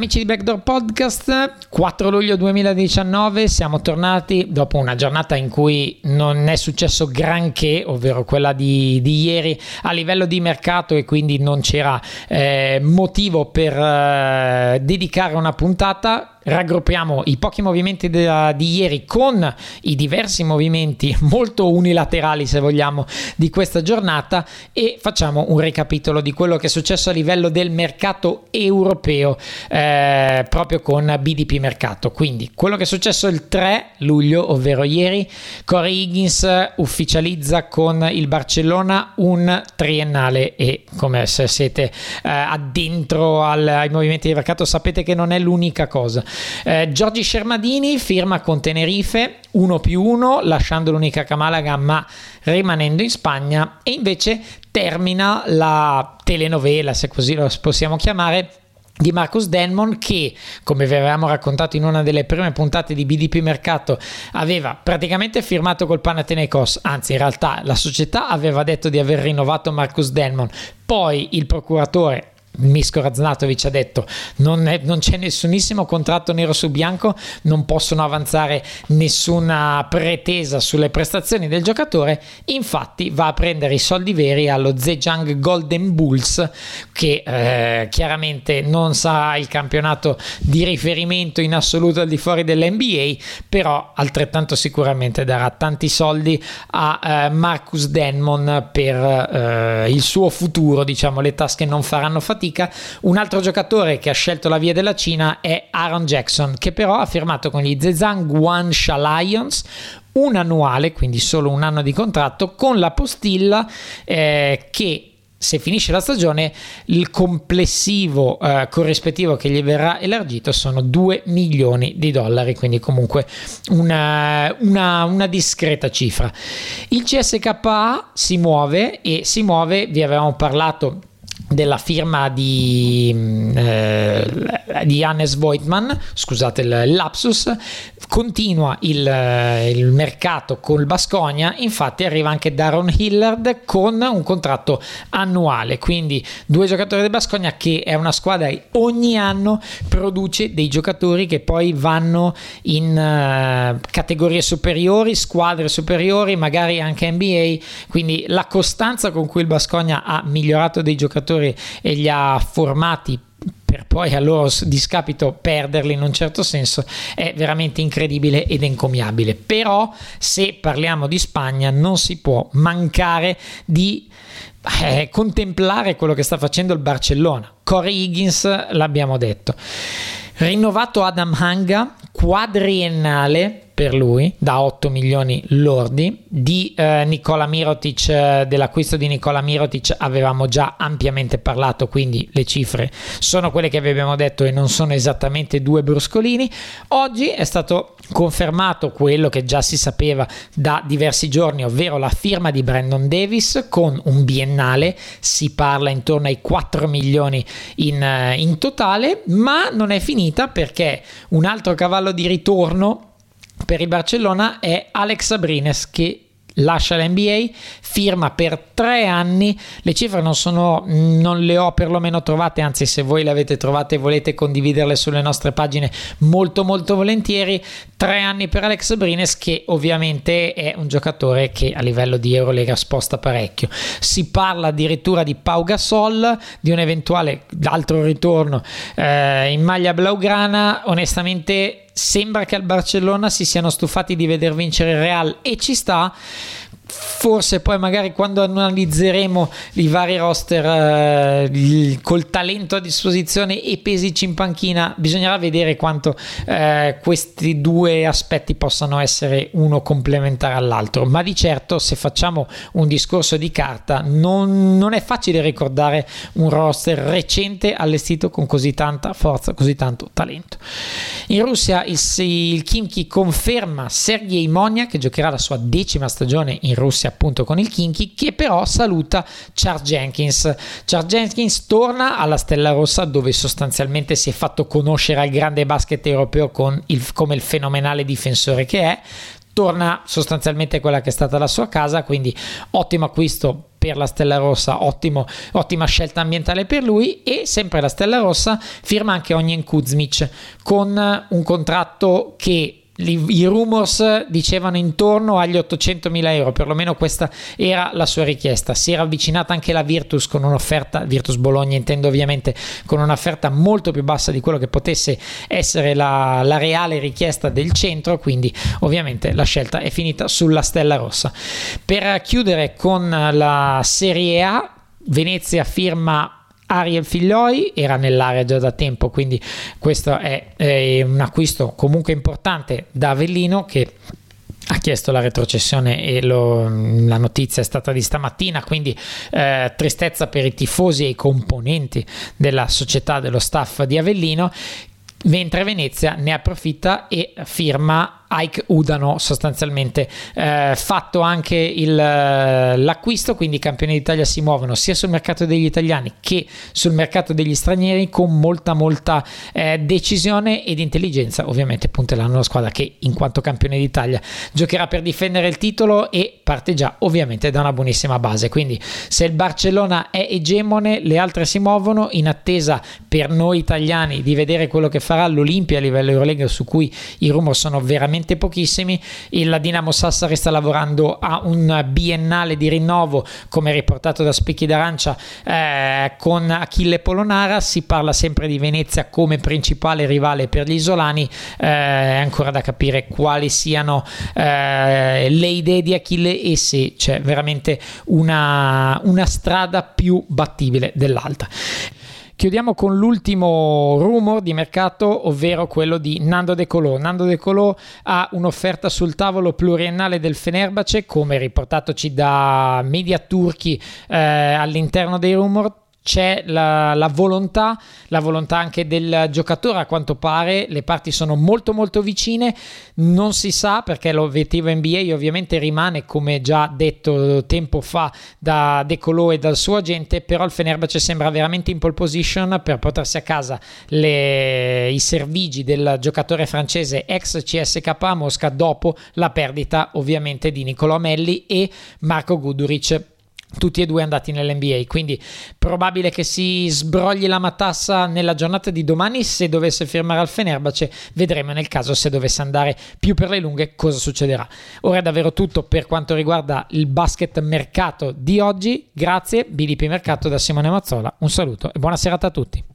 Amici di Backdoor Podcast, 4 luglio 2019, siamo tornati dopo una giornata in cui non è successo granché, ovvero quella di, di ieri a livello di mercato e quindi non c'era eh, motivo per eh, dedicare una puntata raggruppiamo i pochi movimenti de- di ieri con i diversi movimenti molto unilaterali se vogliamo di questa giornata e facciamo un recapitolo di quello che è successo a livello del mercato europeo eh, proprio con BDP mercato. Quindi quello che è successo il 3 luglio ovvero ieri Corey Higgins ufficializza con il Barcellona un triennale e come se siete eh, addentro al, ai movimenti di mercato sapete che non è l'unica cosa eh, Giorgi Scermadini firma con Tenerife 1 più 1, lasciando l'unica Camalaga ma rimanendo in Spagna. E invece termina la telenovela, se così lo possiamo chiamare, di Marcus Denmon che, come vi avevamo raccontato in una delle prime puntate di BDP Mercato, aveva praticamente firmato col Panathinaikos, anzi in realtà la società aveva detto di aver rinnovato Marcus Denmon, poi il procuratore Misko Raznatovic ha detto non, è, non, c'è nessunissimo contratto nero su bianco, non possono avanzare nessuna pretesa sulle prestazioni del giocatore, infatti va a prendere i soldi veri allo Zhejiang Golden Bulls che eh, chiaramente non sarà il campionato di riferimento in assoluto al di fuori dell'NBA, però altrettanto sicuramente darà tanti soldi a eh, Marcus Denmon per eh, il suo futuro, diciamo le tasche non faranno fatica fatica. Un altro giocatore che ha scelto la via della Cina è Aaron Jackson, che però ha firmato con gli Zhejiang Guansha Lions un annuale, quindi solo un anno di contratto, con la postilla eh, che se finisce la stagione, il complessivo eh, corrispettivo che gli verrà elargito sono 2 milioni di dollari, quindi comunque una, una, una discreta cifra. Il CSKA si muove e si muove, vi avevamo parlato della firma di, mm, eh, di Hannes Voigtman, scusate il lapsus, continua il, eh, il mercato col Basconia, infatti arriva anche Daron Hillard con un contratto annuale, quindi due giocatori del Basconia che è una squadra che ogni anno produce dei giocatori che poi vanno in uh, categorie superiori, squadre superiori, magari anche NBA, quindi la costanza con cui il Basconia ha migliorato dei giocatori e li ha formati poi a loro discapito perderli in un certo senso è veramente incredibile ed encomiabile. Però se parliamo di Spagna non si può mancare di eh, contemplare quello che sta facendo il Barcellona. Corey Higgins l'abbiamo detto. Rinnovato Adam Hanga, quadriennale per lui da 8 milioni lordi di eh, Nicola Mirotic eh, dell'acquisto di Nicola Mirotic avevamo già ampiamente parlato quindi le cifre sono quelle che abbiamo detto e non sono esattamente due bruscolini. Oggi è stato confermato quello che già si sapeva da diversi giorni ovvero la firma di Brandon Davis con un biennale. Si parla intorno ai 4 milioni in, eh, in totale ma non è finita perché un altro cavallo di ritorno per il Barcellona è Alex Abrines che lascia l'NBA, firma per tre anni, le cifre non sono, non le ho perlomeno trovate, anzi se voi le avete trovate e volete condividerle sulle nostre pagine molto molto volentieri, tre anni per Alex Brines che ovviamente è un giocatore che a livello di Eurolega sposta parecchio, si parla addirittura di Pau Gasol, di un eventuale altro ritorno eh, in maglia blaugrana, onestamente sembra che al Barcellona si siano stufati di veder vincere il Real e ci sta forse poi magari quando analizzeremo i vari roster eh, col talento a disposizione e pesici in panchina bisognerà vedere quanto eh, questi due aspetti possano essere uno complementare all'altro. Ma di certo se facciamo un discorso di carta non, non è facile ricordare un roster recente allestito con così tanta forza così tanto talento. In Russia il, il Kimchi conferma Sergei Monia che giocherà la sua decima stagione in Russia appunto con il Kinky che però saluta Charles Jenkins. Charles Jenkins torna alla Stella Rossa dove sostanzialmente si è fatto conoscere al grande basket europeo il, come il fenomenale difensore che è torna sostanzialmente quella che è stata la sua casa, quindi ottimo acquisto per la Stella Rossa, ottimo, ottima scelta ambientale per lui e sempre la Stella Rossa firma anche Onyen Kuzmic con un contratto che i rumors dicevano intorno agli 800 mila euro, perlomeno questa era la sua richiesta. Si era avvicinata anche la Virtus con un'offerta, Virtus Bologna intendo ovviamente, con un'offerta molto più bassa di quello che potesse essere la, la reale richiesta del centro, quindi ovviamente la scelta è finita sulla Stella Rossa. Per chiudere con la Serie A, Venezia firma Ariel Figlioi era nell'area già da tempo, quindi questo è, è un acquisto comunque importante da Avellino che ha chiesto la retrocessione e lo, la notizia è stata di stamattina, quindi eh, tristezza per i tifosi e i componenti della società, dello staff di Avellino, mentre Venezia ne approfitta e firma Ike Udano sostanzialmente. Eh, fatto anche il, eh, l'acquisto quindi i campioni d'Italia si muovono sia sul mercato degli italiani che sul mercato degli stranieri con molta molta eh, decisione ed intelligenza ovviamente punteranno la squadra che in quanto campione d'Italia giocherà per difendere il titolo e parte già ovviamente da una buonissima base. Quindi se il Barcellona è egemone le altre si muovono. In attesa per noi italiani di vedere quello che farà l'Olimpia a livello Eurolega su cui i rumor sono veramente veramente pochissimi. Il Dinamo Sassari sta lavorando a un biennale di rinnovo, come riportato da Spicchi d'Arancia, eh, con Achille Polonara. Si parla sempre di Venezia come principale rivale per gli isolani. Eh, è ancora da capire quali siano eh, le idee di Achille e se c'è veramente una, una strada più battibile dell'altra. Chiudiamo con l'ultimo rumor di mercato, ovvero quello di Nando De Colò. Nando De Colò ha un'offerta sul tavolo pluriennale del Fenerbace, come riportatoci da media turchi eh, all'interno dei rumor c'è la, la, volontà, la volontà anche del giocatore. A quanto pare, le parti sono molto molto vicine, non si sa perché l'obiettivo NBA ovviamente rimane come già detto tempo fa da De Colò e dal suo agente, però il Fenerbahce sembra veramente in pole position per portarsi a casa le, i servigi del giocatore francese ex CSK a Mosca dopo la perdita ovviamente di Nicolò Melli e Marco Guduric tutti e due andati nell'NBA, quindi probabile che si sbrogli la matassa nella giornata di domani se dovesse firmare al Fenerbace, vedremo nel caso se dovesse andare più per le lunghe cosa succederà. Ora è davvero tutto per quanto riguarda il basket mercato di oggi, grazie BDP Mercato da Simone Mazzola, un saluto e buona serata a tutti.